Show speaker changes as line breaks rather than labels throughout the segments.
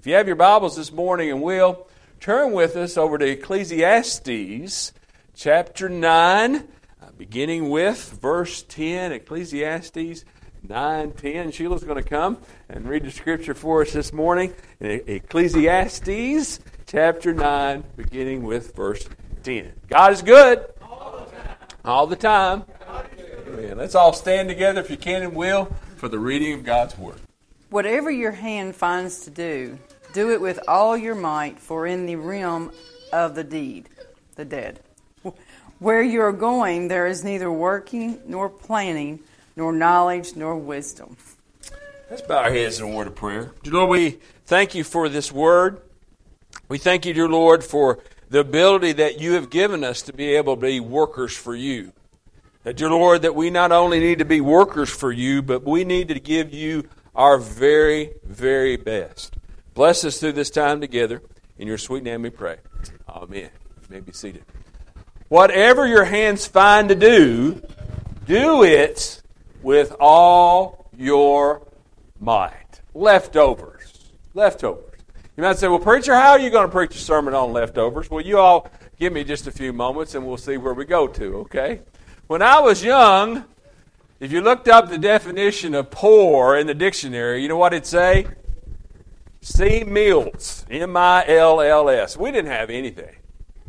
If you have your Bibles this morning and will, turn with us over to Ecclesiastes chapter 9, uh, beginning with verse 10. Ecclesiastes 9 10. Sheila's going to come and read the scripture for us this morning in Ecclesiastes chapter 9, beginning with verse 10. God is good all the time. Amen. Let's all stand together if you can and will for the reading of God's Word.
Whatever your hand finds to do, do it with all your might, for in the realm of the deed, the dead, where you are going, there is neither working nor planning, nor knowledge nor wisdom.
Let's bow our heads in a word of prayer. Dear Lord, we thank you for this word. We thank you, dear Lord, for the ability that you have given us to be able to be workers for you. That, dear Lord, that we not only need to be workers for you, but we need to give you our very, very best. Bless us through this time together. In your sweet name we pray. Amen. You may be seated. Whatever your hands find to do, do it with all your might. Leftovers. Leftovers. You might say, well, preacher, how are you going to preach a sermon on leftovers? Well, you all give me just a few moments and we'll see where we go to, okay? When I was young, if you looked up the definition of poor in the dictionary, you know what it'd say? C Mills. M I L L S. We didn't have anything.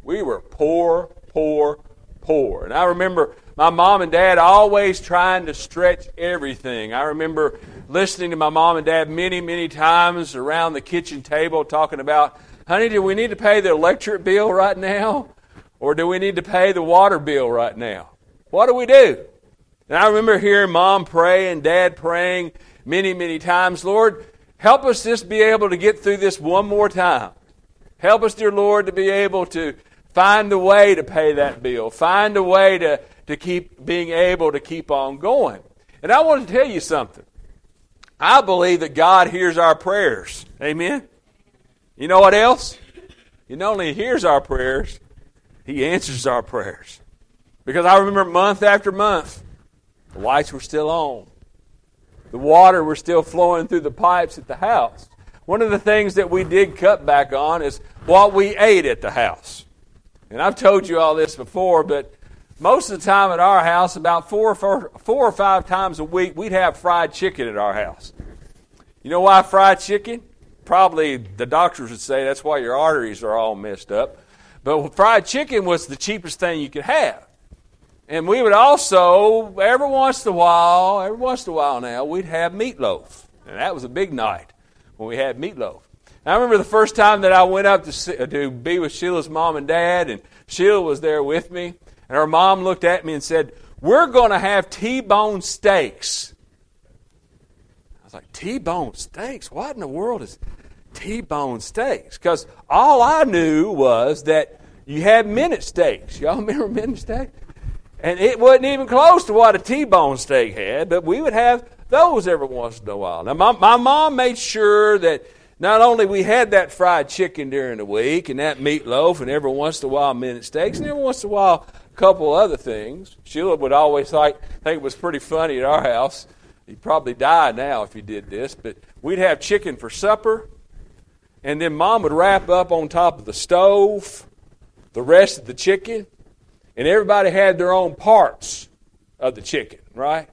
We were poor, poor, poor. And I remember my mom and dad always trying to stretch everything. I remember listening to my mom and dad many, many times around the kitchen table talking about, honey, do we need to pay the electric bill right now? Or do we need to pay the water bill right now? What do we do? And I remember hearing mom pray and dad praying many, many times, Lord, help us just be able to get through this one more time. Help us, dear Lord, to be able to find a way to pay that bill, find a way to, to keep being able to keep on going. And I want to tell you something. I believe that God hears our prayers. Amen. You know what else? He not only hears our prayers, He answers our prayers. Because I remember month after month, the lights were still on. The water was still flowing through the pipes at the house. One of the things that we did cut back on is what we ate at the house. And I've told you all this before, but most of the time at our house, about four, four, four or five times a week, we'd have fried chicken at our house. You know why fried chicken? Probably the doctors would say that's why your arteries are all messed up. But fried chicken was the cheapest thing you could have. And we would also, every once in a while, every once in a while now, we'd have meatloaf. And that was a big night when we had meatloaf. And I remember the first time that I went up to, uh, to be with Sheila's mom and dad, and Sheila was there with me. And her mom looked at me and said, We're going to have T bone steaks. I was like, T bone steaks? What in the world is T bone steaks? Because all I knew was that you had minute steaks. Y'all remember minute steaks? And it wasn't even close to what a T-bone steak had, but we would have those every once in a while. Now, my, my mom made sure that not only we had that fried chicken during the week and that meatloaf and every once in a while minute steaks and every once in a while a couple other things. Sheila would always like, think it was pretty funny at our house. He'd probably die now if he did this, but we'd have chicken for supper, and then mom would wrap up on top of the stove the rest of the chicken and everybody had their own parts of the chicken, right?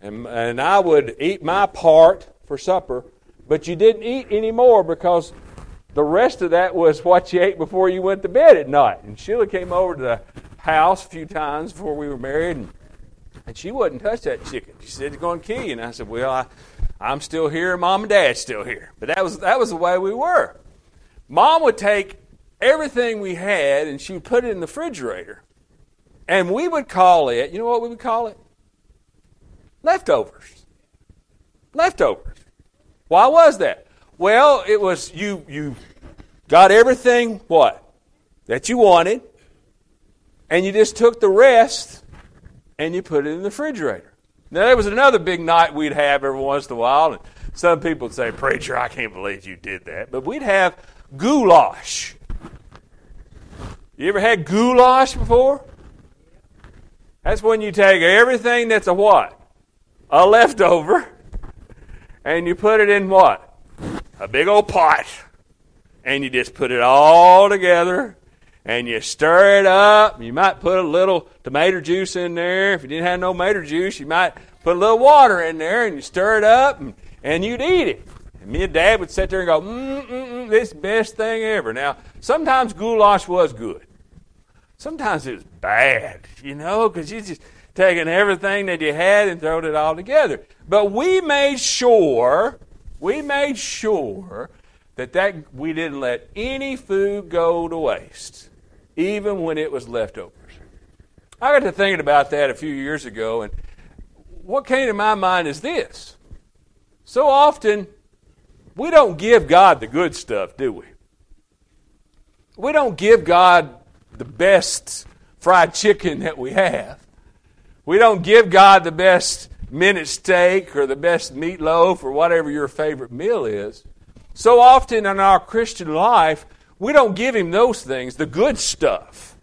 And, and I would eat my part for supper, but you didn't eat any more because the rest of that was what you ate before you went to bed at night. And Sheila came over to the house a few times before we were married, and, and she wouldn't touch that chicken. She said, It's going to kill you. And I said, Well, I, I'm still here, mom and dad's still here. But that was, that was the way we were. Mom would take everything we had and she would put it in the refrigerator. And we would call it, you know what we would call it? Leftovers. Leftovers. Why was that? Well, it was you you got everything what? That you wanted, and you just took the rest and you put it in the refrigerator. Now there was another big night we'd have every once in a while, and some people would say, Preacher, I can't believe you did that. But we'd have goulash. You ever had goulash before? That's when you take everything that's a what? A leftover, and you put it in what? a big old pot, and you just put it all together, and you stir it up. You might put a little tomato juice in there. If you didn't have no tomato juice, you might put a little water in there, and you stir it up, and, and you'd eat it. And me and Dad would sit there and go, mm, mm, mm, this best thing ever. Now, sometimes goulash was good. Sometimes it was bad, you know, because you just taking everything that you had and throwing it all together. But we made sure, we made sure that, that we didn't let any food go to waste, even when it was leftovers. I got to thinking about that a few years ago, and what came to my mind is this. So often, we don't give God the good stuff, do we? We don't give God the best fried chicken that we have. We don't give God the best minute steak or the best meatloaf or whatever your favorite meal is. So often in our Christian life, we don't give Him those things, the good stuff,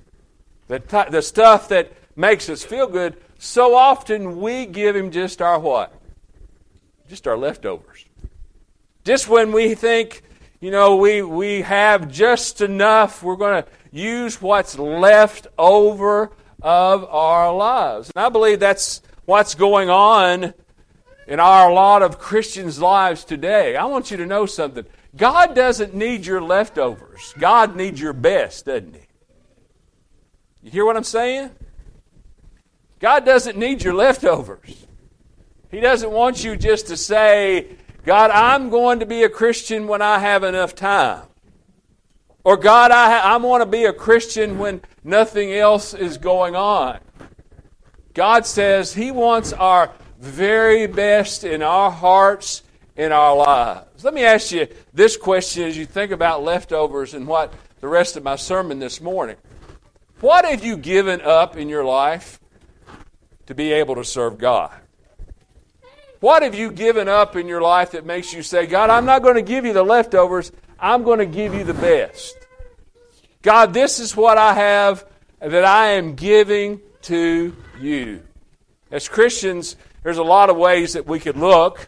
the, the stuff that makes us feel good. So often we give Him just our what? Just our leftovers. Just when we think, you know, we, we have just enough, we're going to use what's left over of our lives. And I believe that's what's going on in our lot of Christians' lives today. I want you to know something. God doesn't need your leftovers. God needs your best, doesn't He? You hear what I'm saying? God doesn't need your leftovers. He doesn't want you just to say, God, I'm going to be a Christian when I have enough time. Or, God, I, I want to be a Christian when nothing else is going on. God says He wants our very best in our hearts, in our lives. Let me ask you this question as you think about leftovers and what the rest of my sermon this morning. What have you given up in your life to be able to serve God? What have you given up in your life that makes you say, God, I'm not going to give you the leftovers, I'm going to give you the best. God, this is what I have that I am giving to you. As Christians, there's a lot of ways that we could look.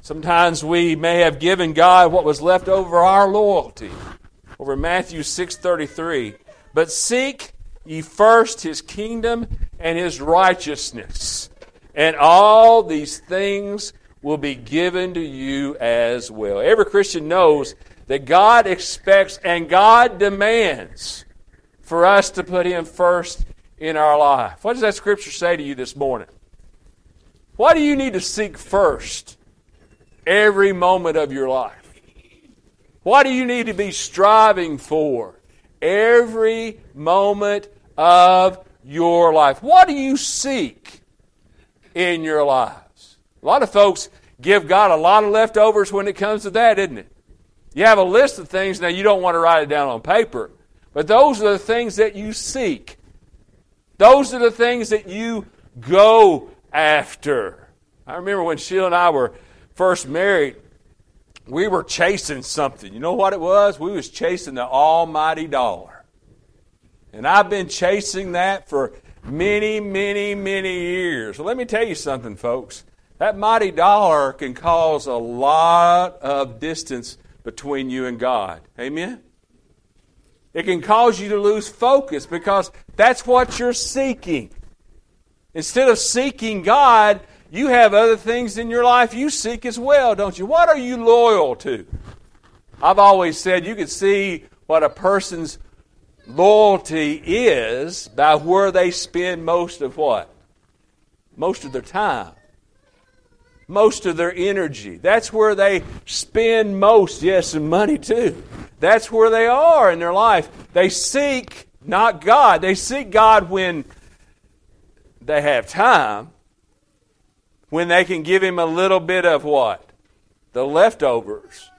Sometimes we may have given God what was left over our loyalty. Over Matthew 6:33, but seek ye first his kingdom and his righteousness, and all these things will be given to you as well. Every Christian knows that God expects and God demands for us to put Him first in our life. What does that scripture say to you this morning? What do you need to seek first every moment of your life? What do you need to be striving for every moment of your life? What do you seek in your lives? A lot of folks give God a lot of leftovers when it comes to that, isn't it? You have a list of things, now you don't want to write it down on paper, but those are the things that you seek. Those are the things that you go after. I remember when Sheila and I were first married, we were chasing something. You know what it was? We was chasing the almighty dollar. And I've been chasing that for many, many, many years. So let me tell you something, folks. That mighty dollar can cause a lot of distance between you and God. Amen? It can cause you to lose focus because that's what you're seeking. Instead of seeking God, you have other things in your life you seek as well, don't you? What are you loyal to? I've always said you can see what a person's loyalty is by where they spend most of what? Most of their time most of their energy. That's where they spend most, yes, and money too. That's where they are in their life. They seek not God. They seek God when they have time, when they can give Him a little bit of what? The leftovers.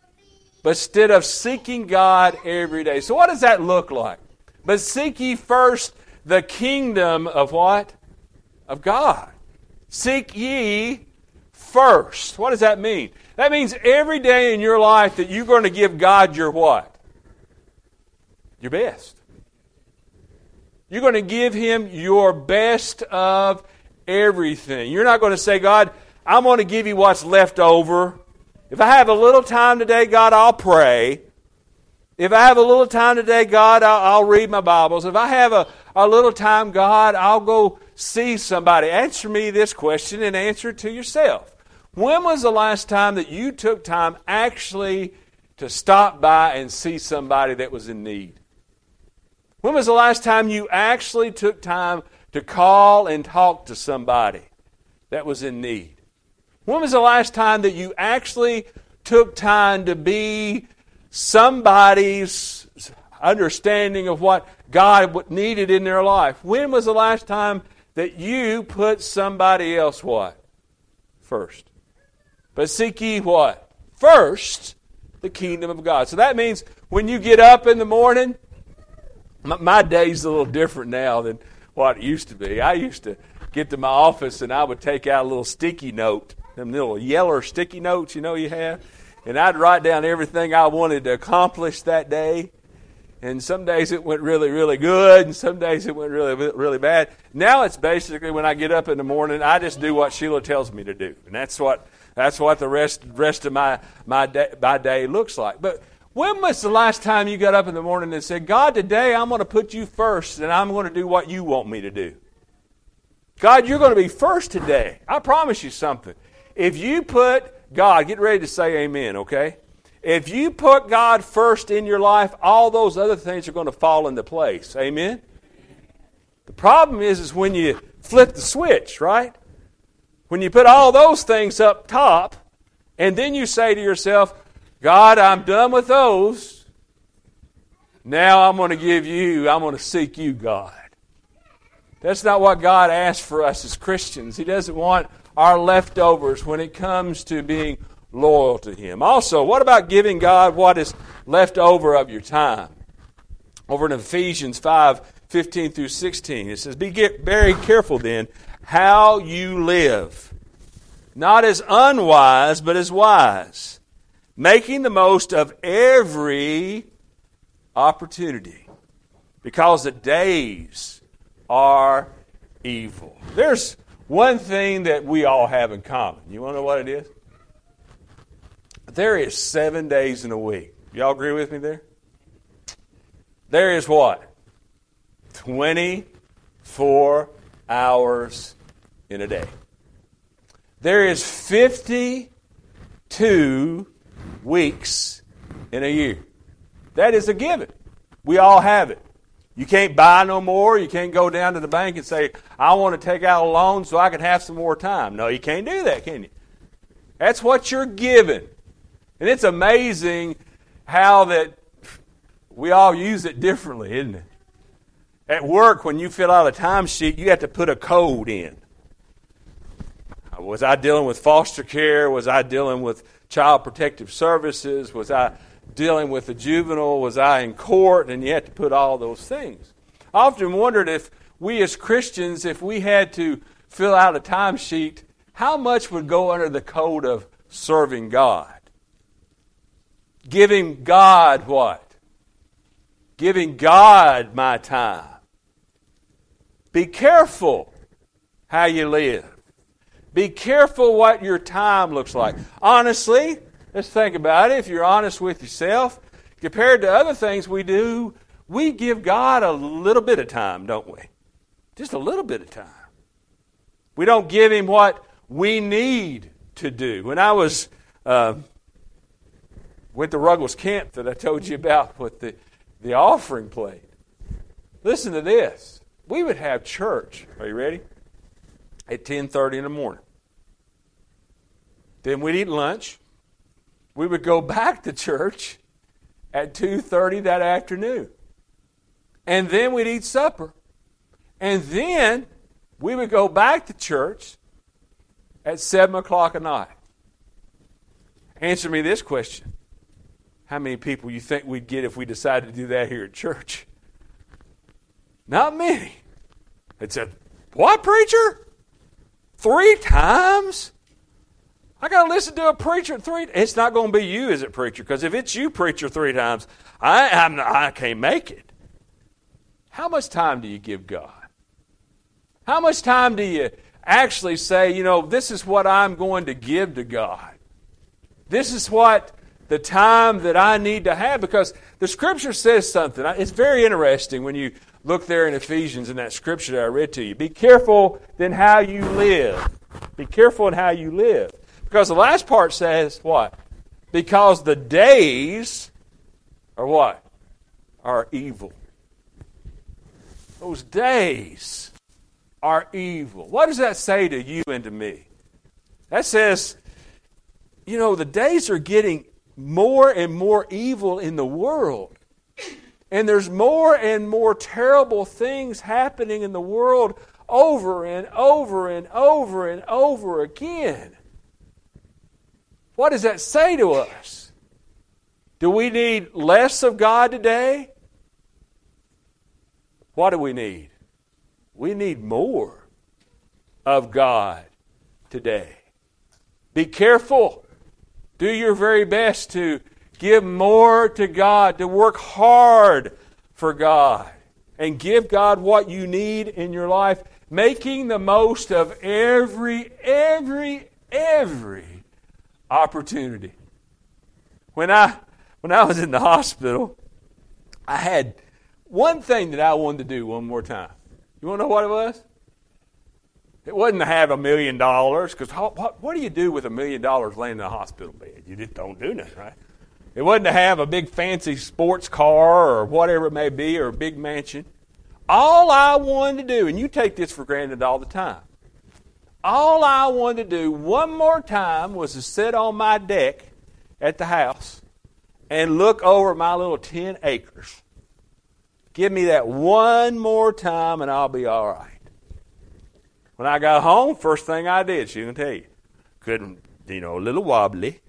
But instead of seeking God every day. So, what does that look like? But seek ye first the kingdom of what? Of God. Seek ye first. What does that mean? That means every day in your life that you're going to give God your what? Your best. You're going to give Him your best of everything. You're not going to say, God, I'm going to give you what's left over, If I have a little time today, God, I'll pray. If I have a little time today, God, I'll, I'll read my Bibles. If I have a, a little time, God, I'll go see somebody. Answer me this question and answer it to yourself. When was the last time that you took time actually to stop by and see somebody that was in need? When was the last time you actually took time to call and talk to somebody that was in need? When was the last time that you actually took time to be somebody's understanding of what God needed in their life? When was the last time that you put somebody else what? First. But seek ye what? First the kingdom of God. So that means when you get up in the morning, my, my day's a little different now than what it used to be. I used to get to my office and I would take out a little sticky note, them little yellow sticky notes you know you have, and I'd write down everything I wanted to accomplish that day. And some days it went really, really good, and some days it went really, really bad. Now it's basically when I get up in the morning, I just do what Sheila tells me to do, and that's what that's what the rest rest of my my day, my day looks like. But when was the last time you got up in the morning and said, God, today I'm going to put you first, and I'm going to do what you want me to do? God, you're going to be first today. I promise you something. If you put God, get ready to say amen, okay? If you put God first in your life, all those other things are going to fall into place. Amen? The problem is, is when you flip the switch, right? When you put all those things up top, and then you say to yourself, God, I'm done with those. Now I'm going to give you, I'm going to seek you, God. That's not what God asks for us as Christians. He doesn't want our leftovers when it comes to being loyal to Him. Also, what about giving God what is left over of your time? Over in Ephesians 5 15 through 16, it says, Be very careful then how you live, not as unwise, but as wise, making the most of every opportunity, because the days are evil. There's one thing that we all have in common. You want to know what it is? There is seven days in a week. Y'all agree with me there? There is what? 24 hours in a day. There is 52 weeks in a year. That is a given. We all have it. You can't buy no more. You can't go down to the bank and say, I want to take out a loan so I can have some more time. No, you can't do that, can you? That's what you're given. And it's amazing how that we all use it differently, isn't it? At work, when you fill out a timesheet, you have to put a code in. Was I dealing with foster care? Was I dealing with child protective services? Was I dealing with a juvenile? Was I in court? And you had to put all those things. I often wondered if we as Christians, if we had to fill out a timesheet, how much would go under the code of serving God? Giving God what? Giving God my time. Be careful how you live. Be careful what your time looks like. Honestly, let's think about it. If you're honest with yourself, compared to other things we do, we give God a little bit of time, don't we? Just a little bit of time. We don't give Him what we need to do. When I was uh, went to Ruggles Camp that I told you about with the, the offering plate. Listen to this. We would have church. Are you ready? At 10:30 in the morning. Then we'd eat lunch. We would go back to church at 2:30 that afternoon. And then we'd eat supper. And then we would go back to church at 7 o'clock at night. Answer me this question how many people you think we'd get if we decided to do that here at church? Not many. It said, What, preacher? Three times? I got to listen to a preacher three. It's not going to be you, is it, preacher? Because if it's you, preacher, three times, I, I'm I can't make it. How much time do you give God? How much time do you actually say, you know, this is what I'm going to give to God? This is what the time that I need to have because the scripture says something. It's very interesting when you look there in Ephesians in that scripture that I read to you. Be careful then how you live. Be careful in how you live. Because the last part says what? Because the days are what? Are evil. Those days are evil. What does that say to you and to me? That says, you know, the days are getting more and more evil in the world. And there's more and more terrible things happening in the world over and over and over and over again. What does that say to us? Do we need less of God today? What do we need? We need more of God today. Be careful. Do your very best to give more to God, to work hard for God, and give God what you need in your life, making the most of every, every, every opportunity. When I when I was in the hospital, I had one thing that I wanted to do one more time. You want to know what it was? It wasn't to have a million dollars, because what, what do you do with a million dollars laying in a hospital bed? You just don't do nothing, right? It wasn't to have a big fancy sports car or whatever it may be or a big mansion. All I wanted to do, and you take this for granted all the time, all I wanted to do one more time was to sit on my deck at the house and look over my little 10 acres. Give me that one more time and I'll be all right. When I got home, first thing I did, she can tell you, couldn't, you know, a little wobbly.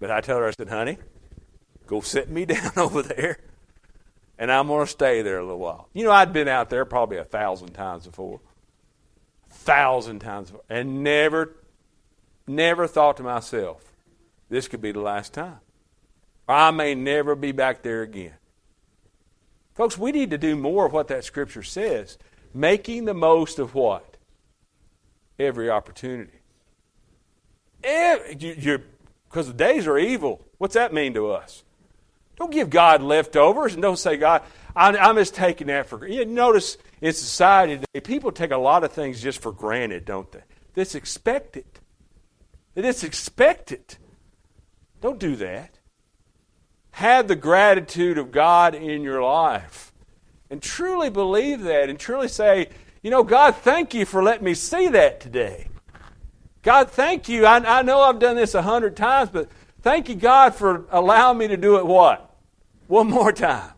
But I told her, I said, honey, go sit me down over there and I'm going to stay there a little while. You know, I'd been out there probably a thousand times before. A thousand times before. And never, never thought to myself, this could be the last time. Or I may never be back there again. Folks, we need to do more of what that scripture says. Making the most of what? Every opportunity. Because the days are evil. What's that mean to us? Don't give God leftovers and don't say, God, I'm, I'm just taking that for granted. You notice in society today, people take a lot of things just for granted, don't they? That's expected. It's expected. Don't do that. Have the gratitude of God in your life. And truly believe that and truly say, you know, God, thank you for letting me see that today. God, thank you. I, I know I've done this a hundred times, but thank you, God, for allowing me to do it what? One more time.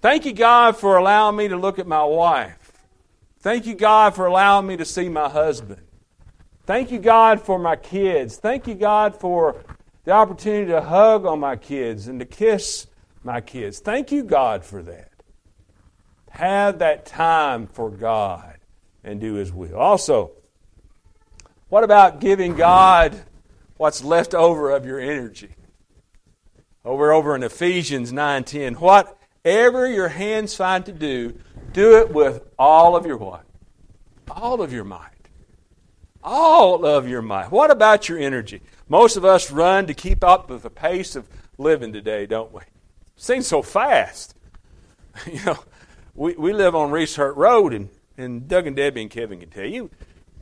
Thank you, God, for allowing me to look at my wife. Thank you, God, for allowing me to see my husband. Thank you, God, for my kids. Thank you, God, for the opportunity to hug on my kids and to kiss my kids. Thank you, God, for that. Have that time for God and do His will. Also, what about giving God what's left over of your energy? Over over in Ephesians 9:10, whatever your hands find to do, do it with all of your what? All of your might. All of your might. What about your energy? Most of us run to keep up with the pace of living today, don't we? Seems so fast. You know, we, we live on Reese Hurt Road, and, and Doug and Debbie and Kevin can tell you,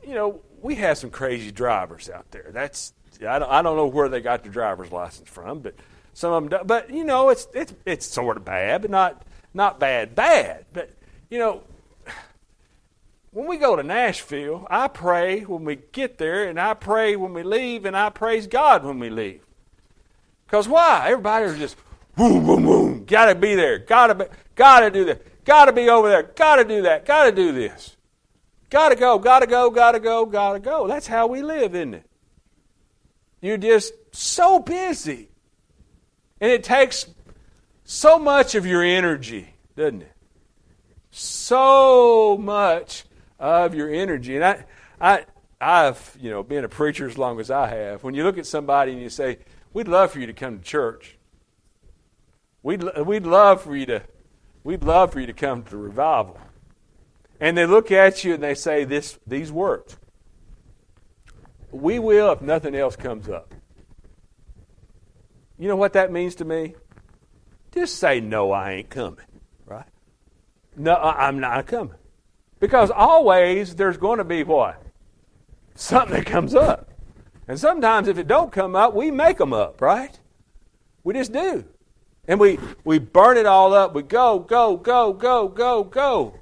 you know, we have some crazy drivers out there. That's I don't, I don't know where they got their driver's license from, but some of them, do, but you know, it's it's it's sort of bad, but not not bad bad. But you know, when we go to Nashville, I pray when we get there, and I pray when we leave, and I praise God when we leave. Because why? Everybody's just boom, boom, boom. Got to be there. Got to be. Got to do that. Got to be over there. Got to do that. Got to do this. Got to go. Got to go. Got to go. Got to go. That's how we live, isn't it? You're just so busy. And it takes so much of your energy, doesn't it? So much of your energy. And I, I, I've, you know, been a preacher as long as I have. When you look at somebody and you say, "We'd love for you to come to church," we'd, we'd love for you to, we'd love for you to come to the revival, and they look at you and they say this, these words: "We will if nothing else comes up." You know what that means to me? Just say, no, I ain't coming, right? No, I'm not coming. Because always there's going to be what? Something that comes up. And sometimes if it don't come up, we make them up, right? We just do. And we, we burn it all up. We go, go, go, go, go, go.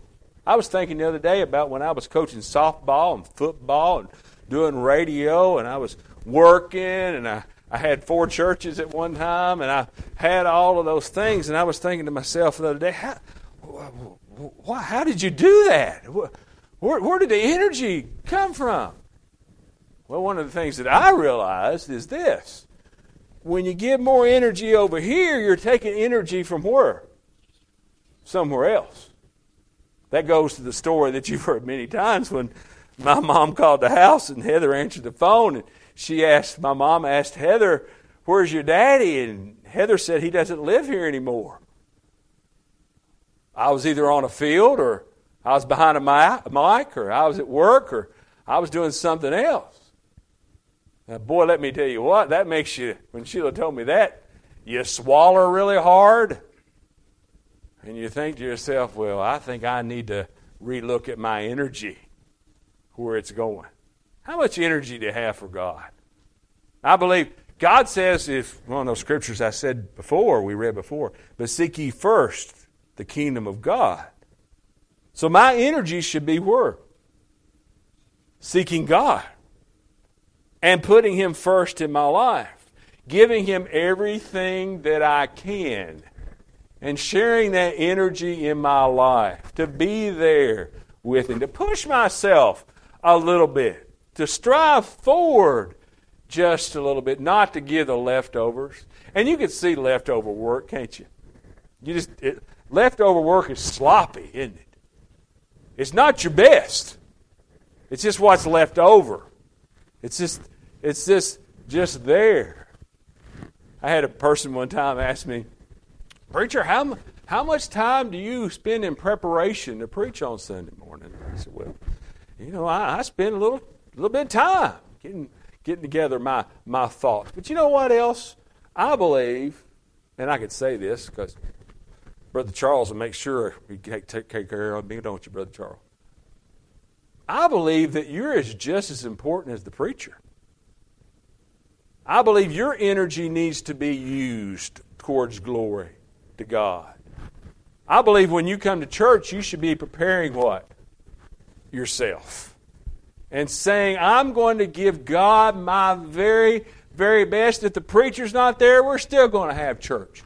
I was thinking the other day about when I was coaching softball and football and doing radio, and I was working, and I, I had four churches at one time, and I had all of those things, and I was thinking to myself the other day, how, why, how did you do that? Where, where did the energy come from? Well, one of the things that I realized is this when you give more energy over here, you're taking energy from where? Somewhere else. That goes to the story that you've heard many times when my mom called the house and Heather answered the phone and she asked, my mom asked Heather, Where's your daddy? And Heather said, He doesn't live here anymore. I was either on a field or I was behind a mic or I was at work or I was doing something else. Now, boy, let me tell you what, that makes you, when Sheila told me that, you swallow really hard and you think to yourself, well, I think I need to relook at my energy, where it's going. How much energy do you have for God? I believe God says, if one of those scriptures I said before, we read before, but seek ye first the kingdom of God. So my energy should be where? Seeking God and putting Him first in my life, giving Him everything that I can, and sharing that energy in my life, to be there with Him, to push myself a little bit, to strive forward just a little bit, not to give the leftovers. And you can see leftover work, can't you? You just it, leftover work is sloppy, isn't it? It's not your best. It's just what's left over. It's just it's just just there. I had a person one time ask me, "Preacher, how how much time do you spend in preparation to preach on Sunday morning?" I said, "Well, you know, I, I spend a little little bit of time getting getting together my my thoughts. But you know what else? I believe, and I could say this because Brother Charles will make sure you take, take care of me, don't you, Brother Charles? I believe that you're as just as important as the preacher. I believe your energy needs to be used towards glory to God. I believe when you come to church, you should be preparing what? Yourself. And saying, I'm going to give God my very, very best. If the preacher's not there, we're still going to have church.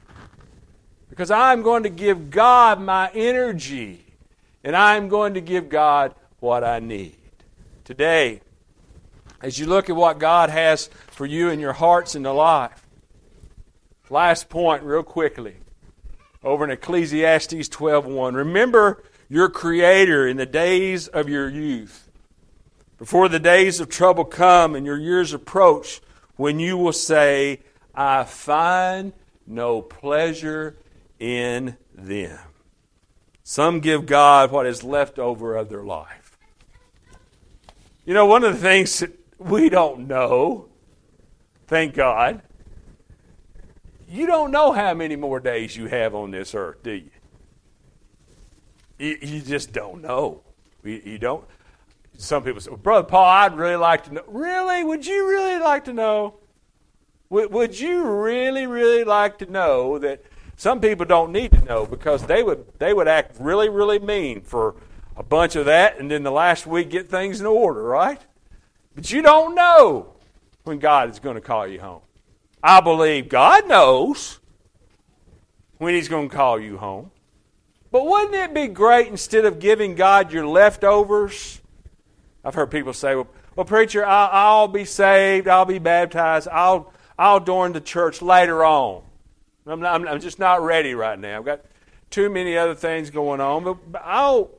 Because I'm going to give God my energy. And I'm going to give God what I need. Today, as you look at what God has for you in your hearts and the life. Last point, real quickly, over in Ecclesiastes 12:1. Remember your Creator in the days of your youth, before the days of trouble come and your years approach, when you will say, "I find no pleasure in them." Some give God what is left over of their life. You know, one of the things that we don't know. Thank God. You don't know how many more days you have on this earth, do you? You, you just don't know. You, you, don't. Some people say, well, Brother Paul, I'd really like to know. Really? Would you really like to know? Would, would you really, really like to know that some people don't need to know because they would, they would act really, really mean for a bunch of that and then the last week get things in order, right? But you don't know when God is going to call you home. I believe God knows when He's going to call you home. But wouldn't it be great instead of giving God your leftovers? I've heard people say, well, well preacher, I'll, I'll be saved, I'll be baptized, I'll, I'll join the church later on. I'm, not, I'm just not ready right now. I've got too many other things going on, but I'll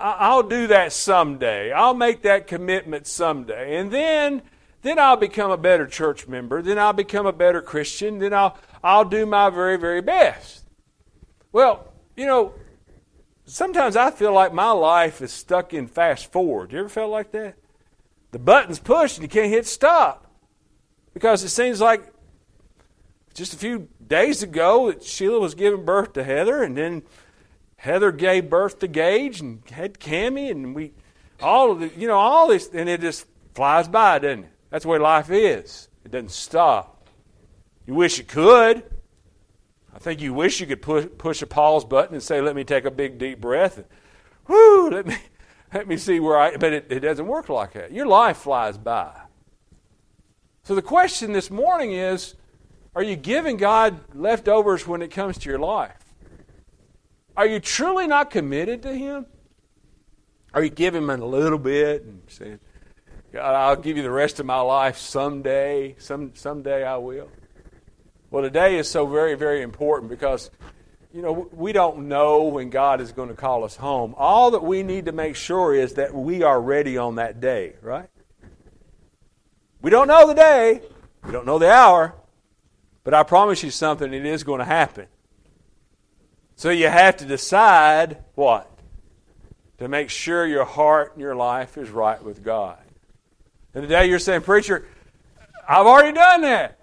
I'll do that someday. I'll make that commitment someday. And then then I'll become a better church member. Then I'll become a better Christian. Then I'll I'll do my very very best. Well, you know, sometimes I feel like my life is stuck in fast forward. You ever felt like that? The button's pushed and you can't hit stop because it seems like just a few days ago that Sheila was giving birth to Heather, and then Heather gave birth to Gage and had Cammy, and we all of the, you know all this, and it just flies by, doesn't it? That's the way life is. It doesn't stop. You wish it could. I think you wish you could push, push a pause button and say, "Let me take a big deep breath." Whoo! Let me let me see where I. But it, it doesn't work like that. Your life flies by. So the question this morning is: Are you giving God leftovers when it comes to your life? Are you truly not committed to Him? Are you giving Him a little bit and saying, God, I'll give you the rest of my life someday. Some someday I will. Well, today is so very, very important because you know, we don't know when God is going to call us home. All that we need to make sure is that we are ready on that day, right? We don't know the day, we don't know the hour, but I promise you something, it is going to happen. So you have to decide what? To make sure your heart and your life is right with God. And today you're saying, Preacher, I've already done that.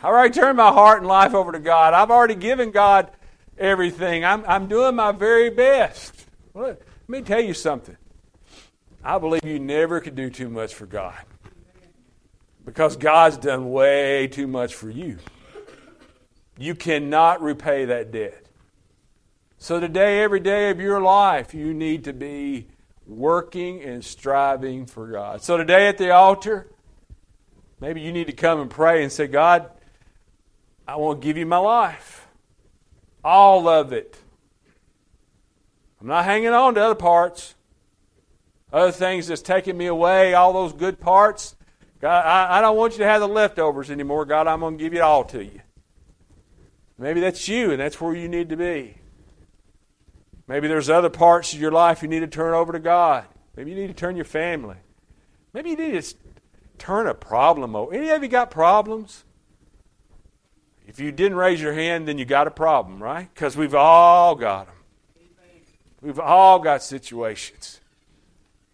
I've already turned my heart and life over to God. I've already given God everything. I'm, I'm doing my very best. Well, let me tell you something. I believe you never could do too much for God because God's done way too much for you. You cannot repay that debt. So, today, every day of your life, you need to be working and striving for God. So, today at the altar, maybe you need to come and pray and say, God, I want to give you my life. All of it. I'm not hanging on to other parts. Other things that's taking me away, all those good parts. God, I, I don't want you to have the leftovers anymore. God, I'm going to give it all to you. Maybe that's you, and that's where you need to be. Maybe there's other parts of your life you need to turn over to God. Maybe you need to turn your family. Maybe you need to turn a problem over. Any of you got problems? If you didn't raise your hand, then you got a problem, right? Because we've all got them. We've all got situations.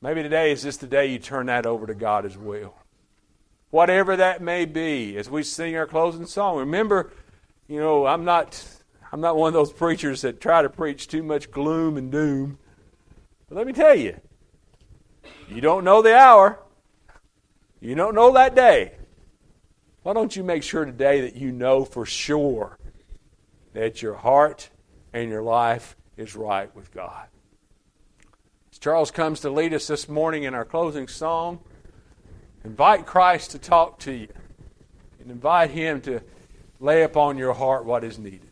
Maybe today is just the day you turn that over to God as well. Whatever that may be, as we sing our closing song. Remember, you know, I'm not I'm not one of those preachers that try to preach too much gloom and doom. But let me tell you, you don't know the hour. You don't know that day. Why don't you make sure today that you know for sure that your heart and your life is right with God? As Charles comes to lead us this morning in our closing song, invite Christ to talk to you and invite Him to lay upon your heart what is needed.